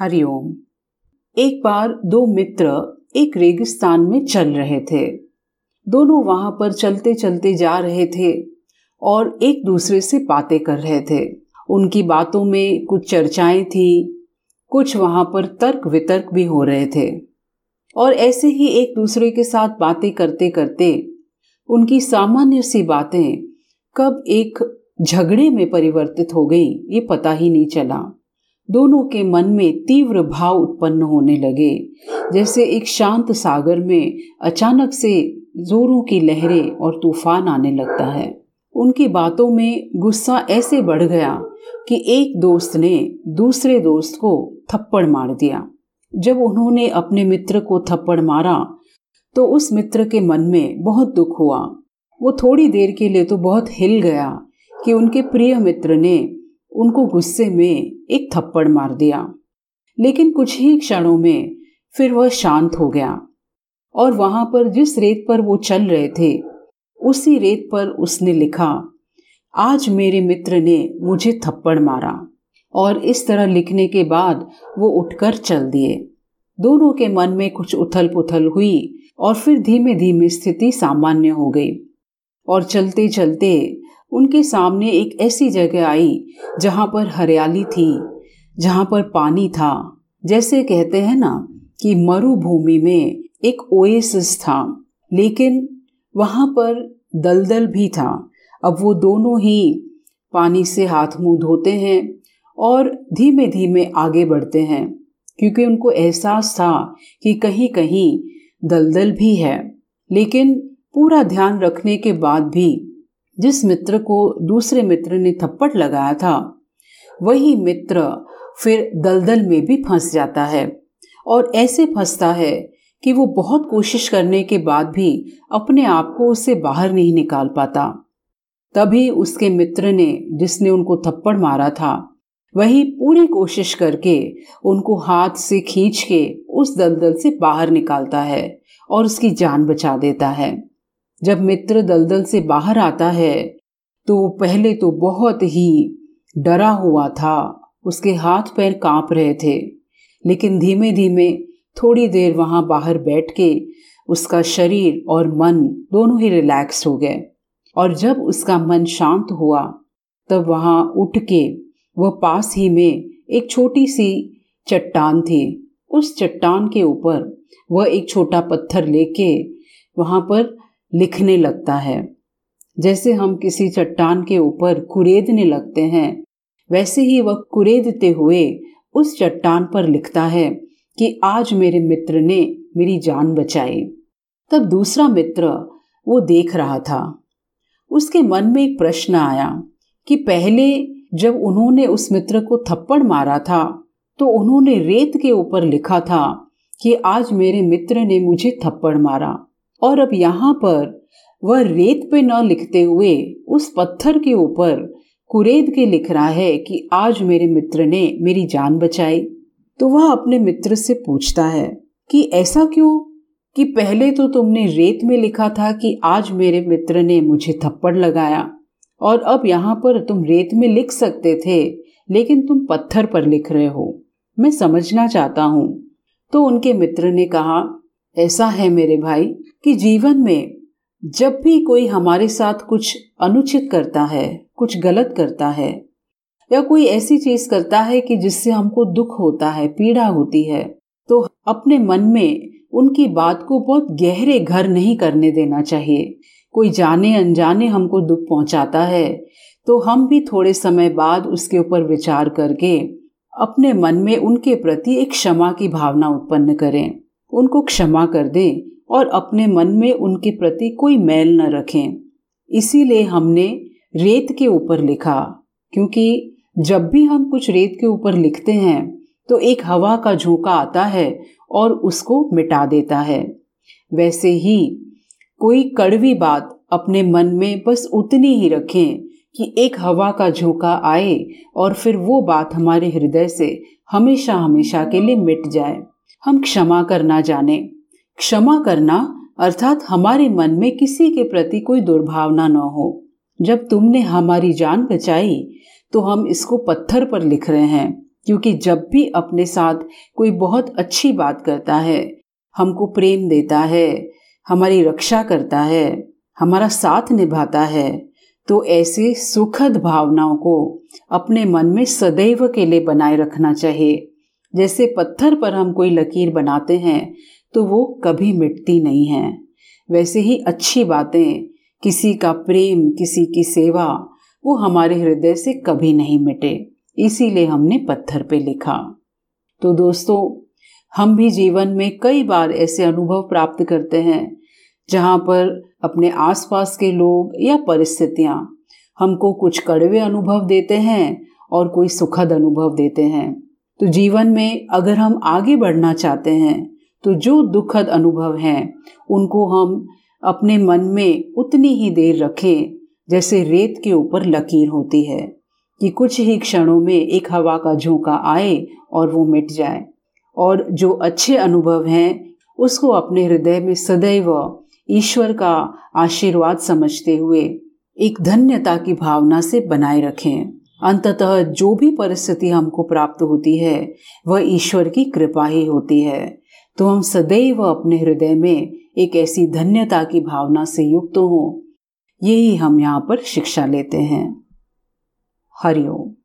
हरिओम एक बार दो मित्र एक रेगिस्तान में चल रहे थे। दोनों वहाँ पर चलते चलते जा रहे थे और एक दूसरे से बातें कर रहे थे। उनकी बातों में कुछ चर्चाएँ थी, कुछ वहाँ पर तर्क वितर्क भी हो रहे थे। और ऐसे ही एक दूसरे के साथ बातें करते करते उनकी सामान्य सी बातें कब एक झगड़े में परिवर्तित हो गई, ये पता ही नहीं चला। दोनों के मन में तीव्र भाव उत्पन्न होने लगे। जैसे एक शांत सागर में अचानक से जोरों की लहरें और तूफ़ान आने लगता है। उनकी बातों में गुस्सा ऐसे बढ़ गया कि एक दोस्त ने दूसरे दोस्त को थप्पड़ मार दिया। जब उन्होंने अपने मित्र को थप्पड़ मारा तो उस मित्र के मन में बहुत दुख हुआ। वो थोड़ी देर के लिए तो बहुत हिल गया कि उनके प्रिय मित्र ने उनको गुस्से में एक थप्पड़ मार दिया। लेकिन कुछ ही क्षणों में फिर वह शांत हो गया और वहाँ पर जिस रेत पर वो चल रहे थे, उसी रेत पर उसने लिखा, आज मेरे मित्र ने मुझे थप्पड़ मारा। और इस तरह लिखने के बाद वो उठकर चल दिए। दोनों के मन में कुछ उथल पुथल हुई और फिर धीमे धीमे स्थिति सामान्य हो गई और चलते चलते उनके सामने एक ऐसी जगह आई जहाँ पर हरियाली थी, जहाँ पर पानी था। जैसे कहते हैं ना कि मरुभूमि में एक ओएसिस था, लेकिन वहाँ पर दलदल भी था। अब वो दोनों ही पानी से हाथ मुँह धोते हैं और धीमे धीमे आगे बढ़ते हैं, क्योंकि उनको एहसास था कि कहीं कहीं दलदल भी है। लेकिन पूरा ध्यान रखने के बाद भी जिस मित्र को दूसरे मित्र ने थप्पड़ लगाया था, वही मित्र फिर दलदल में भी फंस जाता है और ऐसे फंसता है कि वो बहुत कोशिश करने के बाद भी अपने आप को उससे बाहर नहीं निकाल पाता। तभी उसके मित्र ने, जिसने उनको थप्पड़ मारा था, वही पूरी कोशिश करके उनको हाथ से खींच के उस दलदल से बाहर निकालता है और उसकी जान बचा देता है। जब मित्र दलदल से बाहर आता है तो वो पहले तो बहुत ही डरा हुआ था। उसके हाथ पैर काँप रहे थे, लेकिन धीमे धीमे थोड़ी देर वहाँ बाहर बैठ के उसका शरीर और मन दोनों ही रिलैक्स हो गए। और जब उसका मन शांत हुआ, तब वहाँ उठ के वह पास ही में एक छोटी सी चट्टान थी। उस चट्टान के ऊपर वह एक छोटा पत्थर लेके वहाँ पर लिखने लगता है। जैसे हम किसी चट्टान के ऊपर कुरेदने लगते हैं, वैसे ही वह कुरेदते हुए उस चट्टान पर लिखता है कि आज मेरे मित्र ने मेरी जान बचाई। तब दूसरा मित्र वो देख रहा था। उसके मन में एक प्रश्न आया कि पहले जब उन्होंने उस मित्र को थप्पड़ मारा था तो उन्होंने रेत के ऊपर लिखा था कि आज मेरे मित्र ने मुझे थप्पड़ मारा। और अब यहाँ पर वह रेत पे न लिखते हुए उस पत्थर के ऊपर कुरेद के लिख रहा है कि आज मेरे मित्र ने मेरी जान बचाई। तो वह अपने मित्र से पूछता है कि ऐसा क्यों? कि पहले तो तुमने रेत में लिखा था कि आज मेरे मित्र ने मुझे थप्पड़ लगाया और अब यहाँ पर तुम रेत में लिख सकते थे, लेकिन तुम पत्थर पर लिख रहे हो। मैं समझना चाहता हूँ। तो उनके मित्र ने कहा ऐसा है मेरे भाई कि जीवन में जब भी कोई हमारे साथ कुछ अनुचित करता है, कुछ गलत करता है, या कोई ऐसी चीज़ करता है कि जिससे हमको दुख होता है, पीड़ा होती है तो अपने मन में उनकी बात को बहुत गहरे घर नहीं करने देना चाहिए। कोई जाने अनजाने हमको दुख पहुंचाता है तो हम भी थोड़े समय बाद उसके ऊपर विचार करके अपने मन में उनके प्रति एक क्षमा की भावना उत्पन्न करें। उनको क्षमा कर दें और अपने मन में उनके प्रति कोई मैल न रखें। इसीलिए हमने रेत के ऊपर लिखा, क्योंकि जब भी हम कुछ रेत के ऊपर लिखते हैं तो एक हवा का झोंका आता है और उसको मिटा देता है। वैसे ही कोई कड़वी बात अपने मन में बस उतनी ही रखें कि एक हवा का झोंका आए और फिर वो बात हमारे हृदय से हमेशा हमेशा के लिए मिट जाए। हम क्षमा करना जाने। क्षमा करना अर्थात हमारे मन में किसी के प्रति कोई दुर्भावना न हो। जब तुमने हमारी जान बचाई तो हम इसको पत्थर पर लिख रहे हैं, क्योंकि जब भी अपने साथ कोई बहुत अच्छी बात करता है, हमको प्रेम देता है, हमारी रक्षा करता है, हमारा साथ निभाता है तो ऐसे सुखद भावनाओं को अपने मन में सदैव के लिए बनाए रखना चाहिए। जैसे पत्थर पर हम कोई लकीर बनाते हैं तो वो कभी मिटती नहीं है। वैसे ही अच्छी बातें, किसी का प्रेम, किसी की सेवा, वो हमारे हृदय से कभी नहीं मिटे। इसीलिए हमने पत्थर पे लिखा। तो दोस्तों, हम भी जीवन में कई बार ऐसे अनुभव प्राप्त करते हैं, जहाँ पर अपने आसपास के लोग या परिस्थितियाँ हमको कुछ कड़वे अनुभव देते हैं और कोई सुखद अनुभव देते हैं। तो जीवन में अगर हम आगे बढ़ना चाहते हैं तो जो दुखद अनुभव हैं, उनको हम अपने मन में उतनी ही देर रखें, जैसे रेत के ऊपर लकीर होती है, कि कुछ ही क्षणों में एक हवा का झोंका आए और वो मिट जाए। और जो अच्छे अनुभव हैं, उसको अपने हृदय में सदैव ईश्वर का आशीर्वाद समझते हुए एक धन्यता की भावना से बनाए रखें। अंततः जो भी परिस्थिति हमको प्राप्त होती है, वह ईश्वर की कृपा ही होती है। तो हम सदैव अपने हृदय में एक ऐसी धन्यता की भावना से युक्त हो। यही हम यहाँ पर शिक्षा लेते हैं। हरिओम